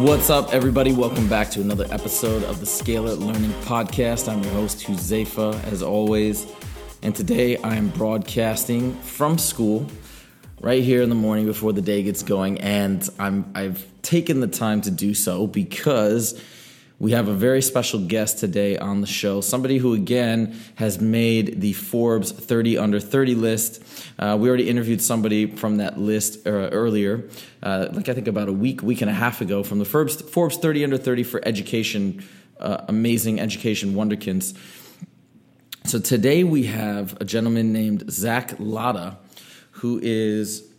What's up, everybody? Welcome back to another episode of the Scalar Learning Podcast. I'm your host, Huzefa, as always. And today I am broadcasting from school right here in the morning before the day gets going. And I'm, I've taken the time to do so because we have a very special guest today on the show. Somebody who, again, has made the Forbes 30 under 30 list. Uh, we already interviewed somebody from that list uh, earlier, uh, like I think about a week, week and a half ago, from the Forbes, Forbes 30 under 30 for education, uh, amazing education wonderkins. So today we have a gentleman named Zach Latta, who is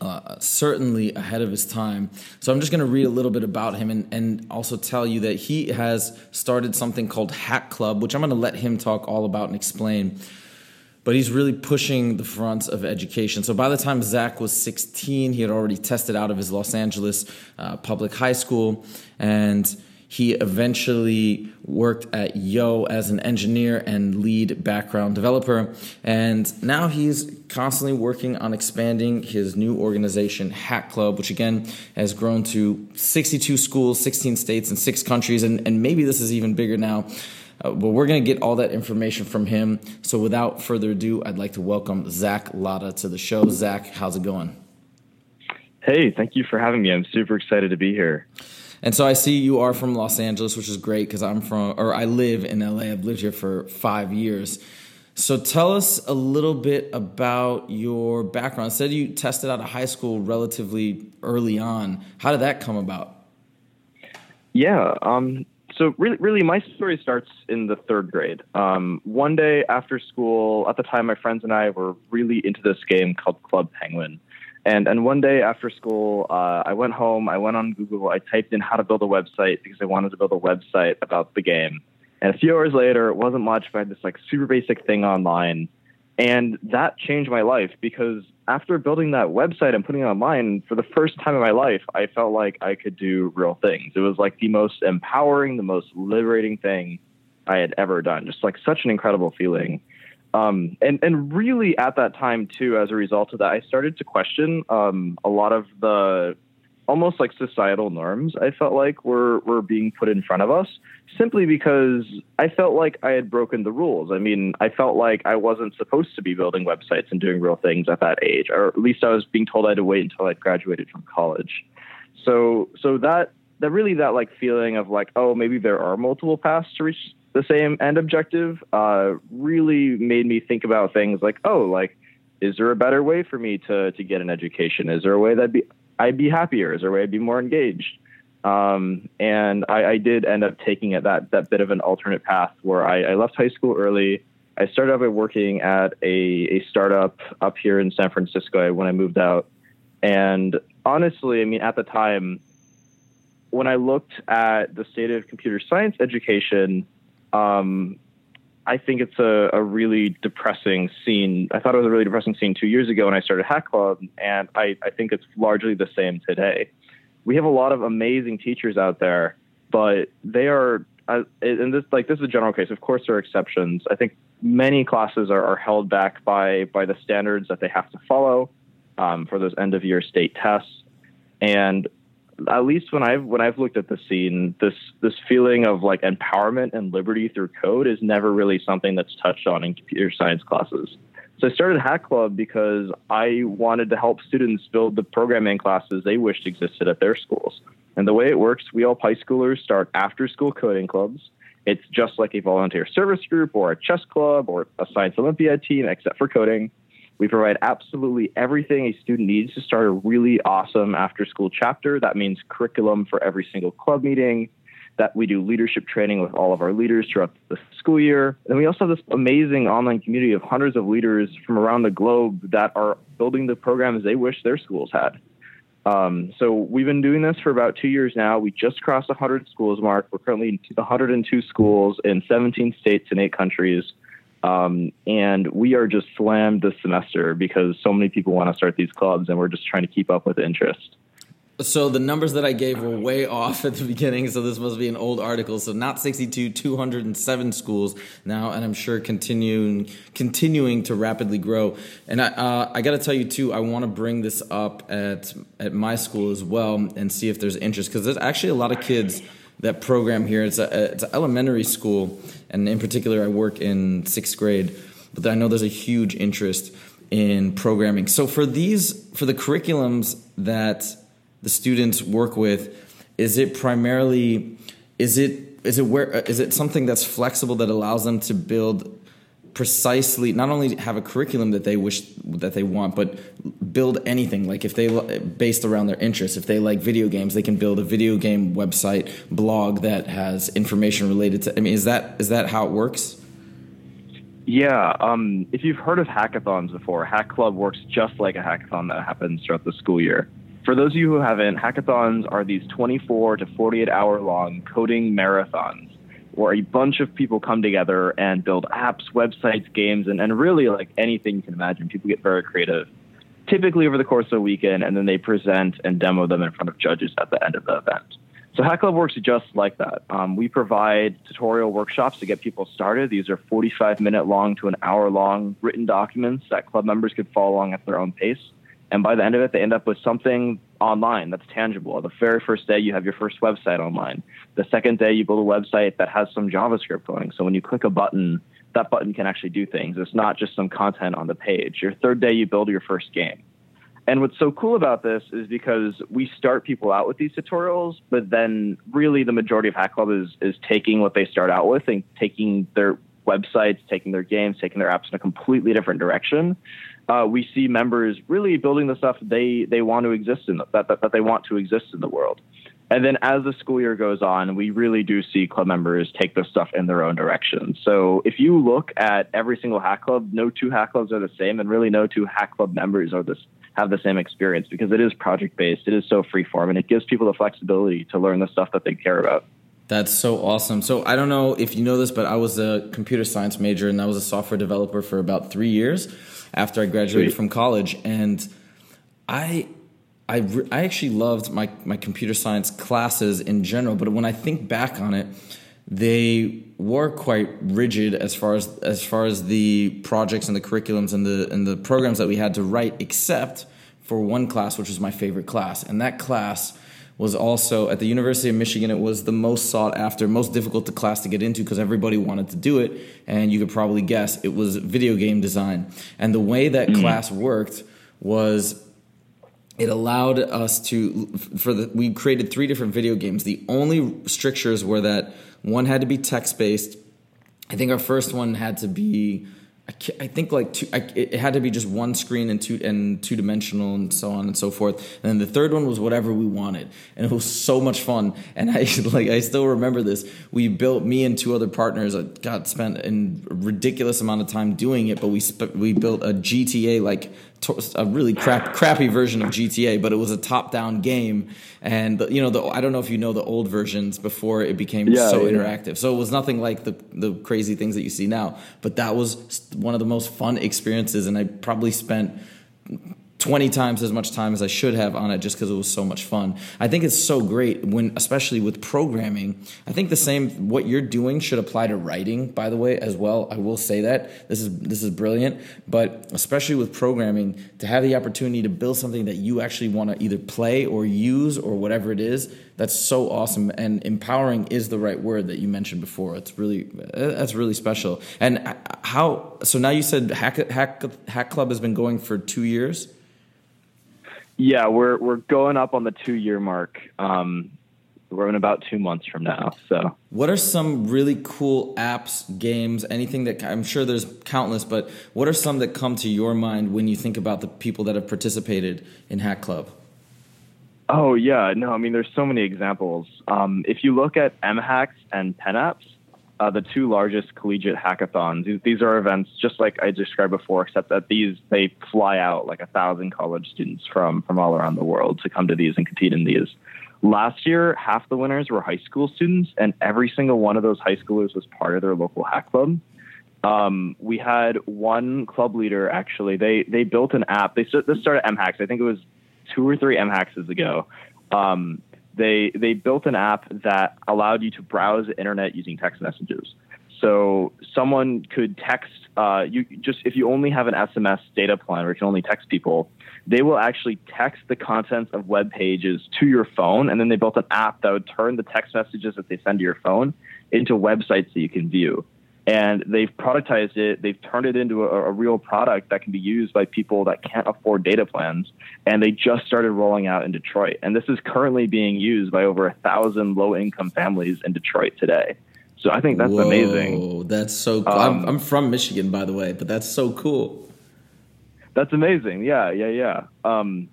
uh, certainly ahead of his time. So I'm just going to read a little bit about him and, and also tell you that he has started something called Hack Club, which I'm going to let him talk all about and explain. But he's really pushing the fronts of education. So by the time Zach was 16, he had already tested out of his Los Angeles uh, public high school and he eventually worked at Yo as an engineer and lead backend developer. And now he's constantly working on expanding his new organization, Hack Club, which again has grown to 62 schools, 16 states, and six countries. And, and maybe this is even bigger now. Uh, but we're going to get all that information from him. So without further ado, I'd like to welcome Zach Latta to the show. Zach, how's it going? Hey, thank you for having me. I'm super excited to be here. And so I see you are from Los Angeles, which is great because I'm from, or I live in LA. I've lived here for five years. So tell us a little bit about your background. Said you tested out of high school relatively early on. How did that come about? Yeah. Um, so really, really, my story starts in the third grade. Um, one day after school, at the time, my friends and I were really into this game called Club Penguin. And and one day after school, uh, I went home. I went on Google. I typed in how to build a website because I wanted to build a website about the game. And a few hours later, it wasn't much, but I had this like super basic thing online, and that changed my life because after building that website and putting it online for the first time in my life, I felt like I could do real things. It was like the most empowering, the most liberating thing I had ever done. Just like such an incredible feeling. Um, and and really at that time too, as a result of that, I started to question um, a lot of the almost like societal norms. I felt like were were being put in front of us simply because I felt like I had broken the rules. I mean, I felt like I wasn't supposed to be building websites and doing real things at that age, or at least I was being told I had to wait until I'd graduated from college. So so that that really that like feeling of like oh maybe there are multiple paths to reach the same end objective uh, really made me think about things like, oh, like, is there a better way for me to to get an education? Is there a way that be I'd be happier? Is there a way I'd be more engaged? Um, and I, I, did end up taking it that that bit of an alternate path where I, I left high school early. I started out by working at a, a startup up here in San Francisco when I moved out. And honestly, I mean, at the time, when I looked at the state of computer science education, um, I think it's a, a, really depressing scene. I thought it was a really depressing scene two years ago when I started Hack Club, and I, I think it's largely the same today. We have a lot of amazing teachers out there, but they are, uh, and this like this is a general case. Of course, there are exceptions. I think many classes are, are held back by by the standards that they have to follow um, for those end of year state tests, and at least when I've when I've looked at the scene, this this feeling of like empowerment and liberty through code is never really something that's touched on in computer science classes. So I started Hack Club because I wanted to help students build the programming classes they wished existed at their schools. And the way it works, we all high schoolers start after school coding clubs. It's just like a volunteer service group or a chess club or a science Olympiad team, except for coding. We provide absolutely everything a student needs to start a really awesome after school chapter. That means curriculum for every single club meeting, that we do leadership training with all of our leaders throughout the school year. And we also have this amazing online community of hundreds of leaders from around the globe that are building the programs they wish their schools had. Um, so we've been doing this for about two years now. We just crossed the 100 schools mark. We're currently 102 schools in 17 states and eight countries. Um, and we are just slammed this semester because so many people want to start these clubs, and we're just trying to keep up with interest. So the numbers that I gave were way off at the beginning. So this must be an old article. So not 62, 207 schools now, and I'm sure continuing continuing to rapidly grow. And I uh, I got to tell you too, I want to bring this up at at my school as well and see if there's interest because there's actually a lot of kids that program here. It's a it's an elementary school, and in particular, I work in sixth grade. But I know there's a huge interest in programming. So for these for the curriculums that the students work with, is it primarily is it is it where is it something that's flexible that allows them to build precisely not only have a curriculum that they wish that they want but build anything. Like if they based around their interests if they like video games they can build a video game website blog that has information related to i mean is that is that how it works? Yeah um, if you've heard of hackathons before hack club works just like a hackathon that happens throughout the school year. For those of you who haven't, hackathons are these 24 to 48 hour long coding marathons where a bunch of people come together and build apps, websites, games, and, and really like anything you can imagine. People get very creative, typically over the course of a weekend, and then they present and demo them in front of judges at the end of the event. So Hack Club works just like that. Um, we provide tutorial workshops to get people started. These are 45 minute long to an hour long written documents that club members could follow along at their own pace. And by the end of it, they end up with something online that's tangible. The very first day, you have your first website online. The second day, you build a website that has some JavaScript going. So when you click a button, that button can actually do things. It's not just some content on the page. Your third day, you build your first game. And what's so cool about this is because we start people out with these tutorials, but then really the majority of Hack Club is is taking what they start out with and taking their websites, taking their games, taking their apps in a completely different direction uh, we see members really building the stuff they they want to exist in the, that, that that they want to exist in the world. And then as the school year goes on, we really do see club members take this stuff in their own direction. So if you look at every single hack club, no two hack clubs are the same, and really no two hack club members are this have the same experience because it is project based, it is so free form, and it gives people the flexibility to learn the stuff that they care about. That's so awesome. So I don't know if you know this, but I was a computer science major and I was a software developer for about three years after I graduated Sweet. from college, and I. I, re- I actually loved my, my computer science classes in general, but when I think back on it, they were quite rigid as far as as far as the projects and the curriculums and the and the programs that we had to write, except for one class, which was my favorite class, and that class was also at the University of Michigan. It was the most sought after, most difficult to class to get into because everybody wanted to do it. And you could probably guess it was video game design. And the way that mm-hmm. class worked was it allowed us to for the we created three different video games. The only strictures were that one had to be text based. I think our first one had to be I, think like two, I, it had to be just one screen and two and two dimensional and so on and so forth. And then the third one was whatever we wanted, and it was so much fun. And I like I still remember this. We built me and two other partners. I got spent a ridiculous amount of time doing it, but we sp- we built a GTA like a really crap, crappy version of GTA, but it was a top-down game. And you know, the, I don't know if you know the old versions before it became yeah, so yeah. interactive. So it was nothing like the the crazy things that you see now. But that was one of the most fun experiences, and I probably spent 20 times as much time as I should have on it just because it was so much fun. I think it's so great when, especially with programming. I think the same, what you're doing should apply to writing, by the way, as well. I will say that. This is, this is brilliant. But especially with programming, to have the opportunity to build something that you actually want to either play or use or whatever it is, that's so awesome. And empowering is the right word that you mentioned before. It's really, that's really special. And uh, how, so now you said Hack, Hack, Hack Club has been going for two years? Yeah, we're we're going up on the two year mark. Um, we're in about two months from now. So, what are some really cool apps, games, anything that I'm sure there's countless, but what are some that come to your mind when you think about the people that have participated in Hack Club? Oh yeah, no, I mean there's so many examples. Um, if you look at MHacks and PennApps, uh, the two largest collegiate hackathons, these, are events just like I described before, except that these they fly out like a thousand college students from from all around the world to come to these and compete in these. Last year, half the winners were high school students, and every single one of those high schoolers was part of their local hack club. Um, we had one club leader actually. They they built an app. They this started MHacks. I think it was two or three MHAXs ago. Um, they they built an app that allowed you to browse the internet using text messages. So someone could text uh, you just if you only have an SMS data plan or you can only text people, they will actually text the contents of web pages to your phone, and then they built an app that would turn the text messages that they send to your phone into websites that you can view and they've productized it. They've turned it into a, a, real product that can be used by people that can't afford data plans. And they just started rolling out in Detroit. And this is currently being used by over a thousand low income families in Detroit today. So I think that's Whoa, amazing. That's so cool. Um, I'm, I'm from Michigan, by the way, but that's so cool. That's amazing. Yeah, yeah, yeah. Um,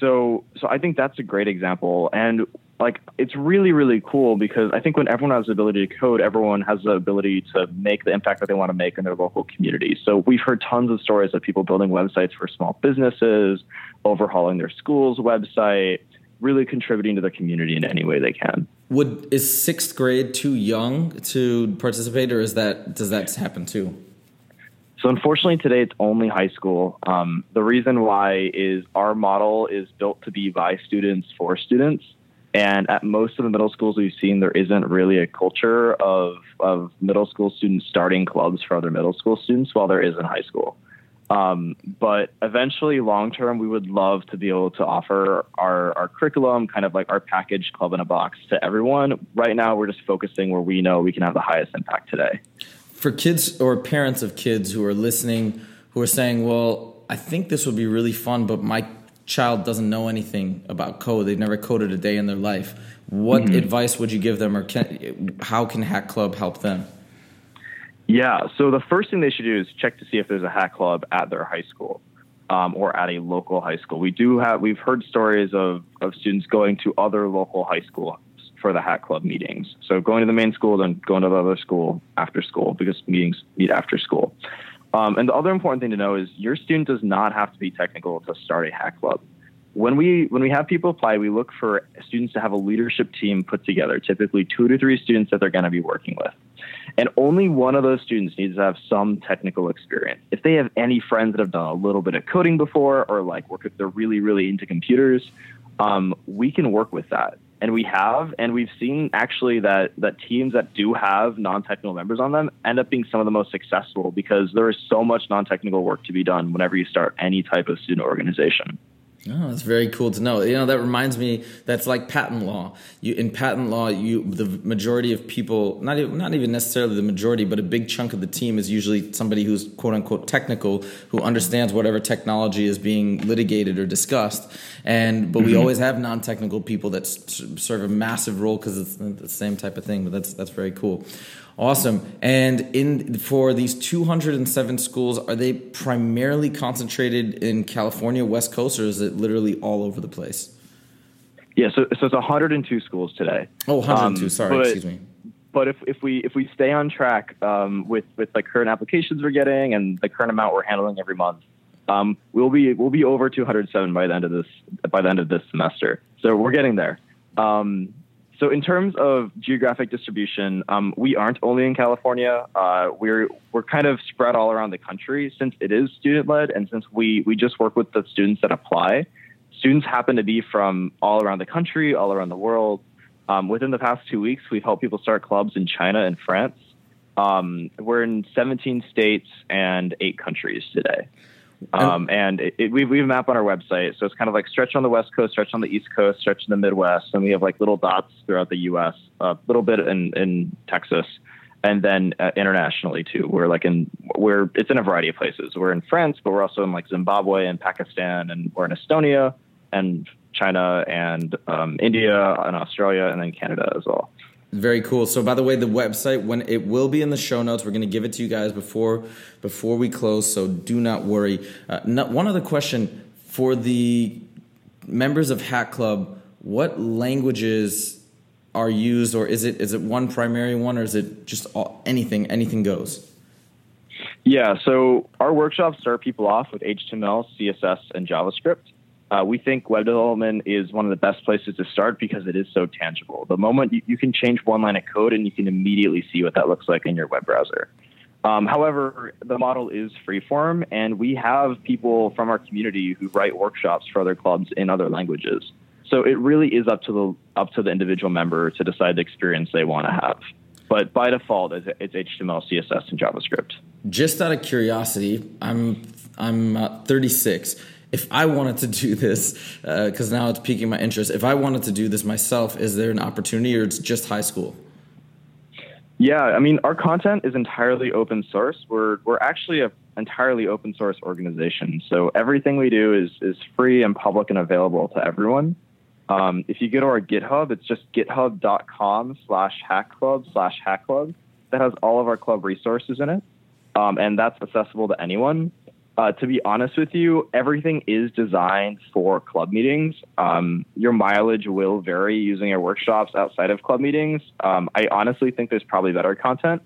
so, so I think that's a great example. And like it's really really cool because I think when everyone has the ability to code, everyone has the ability to make the impact that they want to make in their local community. So we've heard tons of stories of people building websites for small businesses, overhauling their school's website, really contributing to the community in any way they can. Would is sixth grade too young to participate, or is that does that happen too? So unfortunately, today it's only high school. Um, the reason why is our model is built to be by students for students. And at most of the middle schools we've seen, there isn't really a culture of, of middle school students starting clubs for other middle school students while there is in high school. Um, but eventually, long term, we would love to be able to offer our, our curriculum, kind of like our package club in a box to everyone. Right now, we're just focusing where we know we can have the highest impact today. For kids or parents of kids who are listening, who are saying, well, I think this would be really fun, but my child doesn't know anything about code, they've never coded a day in their life, what mm-hmm. advice would you give them, or can, how can Hack Club help them? Yeah, so the first thing they should do is check to see if there's a Hack Club at their high school. Um, or at a local high school. We do have we've heard stories of, of students going to other local high schools for the Hack Club meetings. So going to the main school, then going to the other school after school because meetings meet after school. Um, and the other important thing to know is your student does not have to be technical to start a hack club. When we when we have people apply, we look for students to have a leadership team put together, typically two to three students that they're going to be working with. And only one of those students needs to have some technical experience. If they have any friends that have done a little bit of coding before or like work if they're really, really into computers, um, we can work with that and we have and we've seen actually that that teams that do have non-technical members on them end up being some of the most successful because there is so much non-technical work to be done whenever you start any type of student organization Oh, that's very cool to know. You know, that reminds me. That's like patent law. You in patent law, you the majority of people, not even, not even necessarily the majority, but a big chunk of the team is usually somebody who's quote unquote technical, who understands whatever technology is being litigated or discussed. And but mm-hmm. we always have non-technical people that serve a massive role because it's the same type of thing. But that's that's very cool. Awesome. And in for these 207 schools, are they primarily concentrated in California, West Coast, or is it literally all over the place? Yeah, so, so it's 102 schools today. Oh, 102. Um, sorry, but, excuse me. But if, if we if we stay on track um, with with the current applications we're getting and the current amount we're handling every month, um, we'll be we'll be over 207 by the end of this by the end of this semester. So we're getting there. Um, so in terms of geographic distribution, um, we aren't only in California. Uh, we're we're kind of spread all around the country since it is student led, and since we we just work with the students that apply. Students happen to be from all around the country, all around the world. Um, within the past two weeks, we've helped people start clubs in China and France. Um, we're in 17 states and eight countries today. Um, and it, it, we, we have a map on our website. So it's kind of like stretch on the West Coast, stretch on the East Coast, stretch in the Midwest. And we have like little dots throughout the U.S., a little bit in, in Texas, and then uh, internationally too. We're like in, we're, it's in a variety of places. We're in France, but we're also in like Zimbabwe and Pakistan, and we're in Estonia and China and um, India and Australia, and then Canada as well. Very cool. So, by the way, the website when it will be in the show notes. We're going to give it to you guys before before we close. So do not worry. Uh, not, one other question for the members of Hack Club: what languages are used, or is it is it one primary one, or is it just all, anything anything goes? Yeah, so our workshops start people off with HTML, CSS, and JavaScript. Uh, we think web development is one of the best places to start because it is so tangible. The moment you, you can change one line of code and you can immediately see what that looks like in your web browser. Um, however, the model is freeform, and we have people from our community who write workshops for other clubs in other languages. So it really is up to the up to the individual member to decide the experience they want to have. But by default, it's, HTML, CSS, and JavaScript. Just out of curiosity, I'm I'm uh, 36. If I wanted to do this, because uh, now it's piquing my interest, if I wanted to do this myself, is there an opportunity, or it's just high school? Yeah, I mean, our content is entirely open source. We're we're actually an entirely open source organization, so everything we do is is free and public and available to everyone. Um, if you go to our GitHub, it's just github.com slash hack club slash hack club. That has all of our club resources in it, um, and that's accessible to anyone. Uh, to be honest with you, everything is designed for club meetings. Um, your mileage will vary using our workshops outside of club meetings. Um, I honestly think there's probably better content,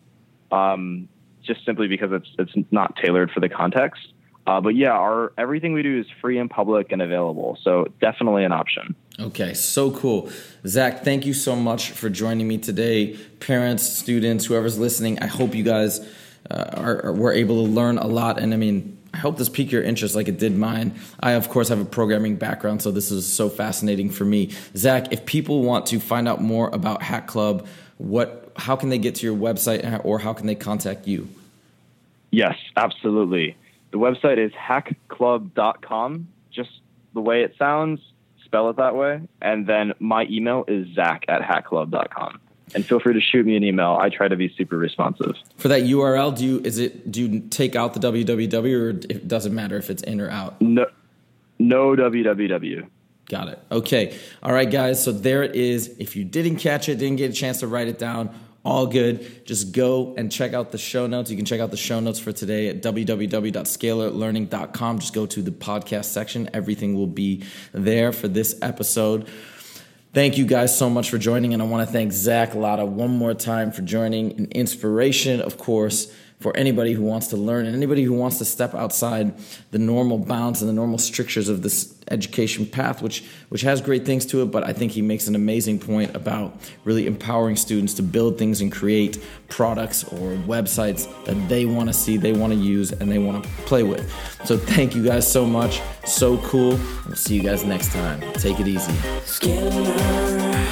um, just simply because it's it's not tailored for the context. Uh, but yeah, our everything we do is free and public and available, so definitely an option. Okay, so cool, Zach. Thank you so much for joining me today, parents, students, whoever's listening. I hope you guys uh, are, are were able to learn a lot, and I mean I hope this piqued your interest like it did mine. I, of course, have a programming background, so this is so fascinating for me. Zach, if people want to find out more about Hack Club, what, how can they get to your website uh, or how can they contact you? Yes, absolutely. The website is hackclub.com, just the way it sounds, spell it that way. And then my email is zach at hackclub.com and feel free to shoot me an email. I try to be super responsive. For that URL, do you is it do you take out the www or it doesn't matter if it's in or out? No, no www. Got it. Okay. All right, guys. So there it is. If you didn't catch it, didn't get a chance to write it down, all good. Just go and check out the show notes. You can check out the show notes for today at www.scalarlearning.com. Just go to the podcast section. Everything will be there for this episode. Thank you guys so much for joining, and I want to thank Zach Latta one more time for joining. An inspiration, of course, for anybody who wants to learn and anybody who wants to step outside the normal bounds and the normal strictures of this education path, which which has great things to it. But I think he makes an amazing point about really empowering students to build things and create products or websites that they want to see, they want to use, and they want to play with. So thank you guys so much. So cool. We'll see you guys next time. Take it easy. Scalar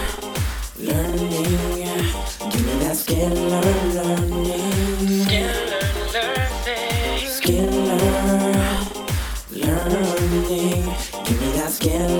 learning,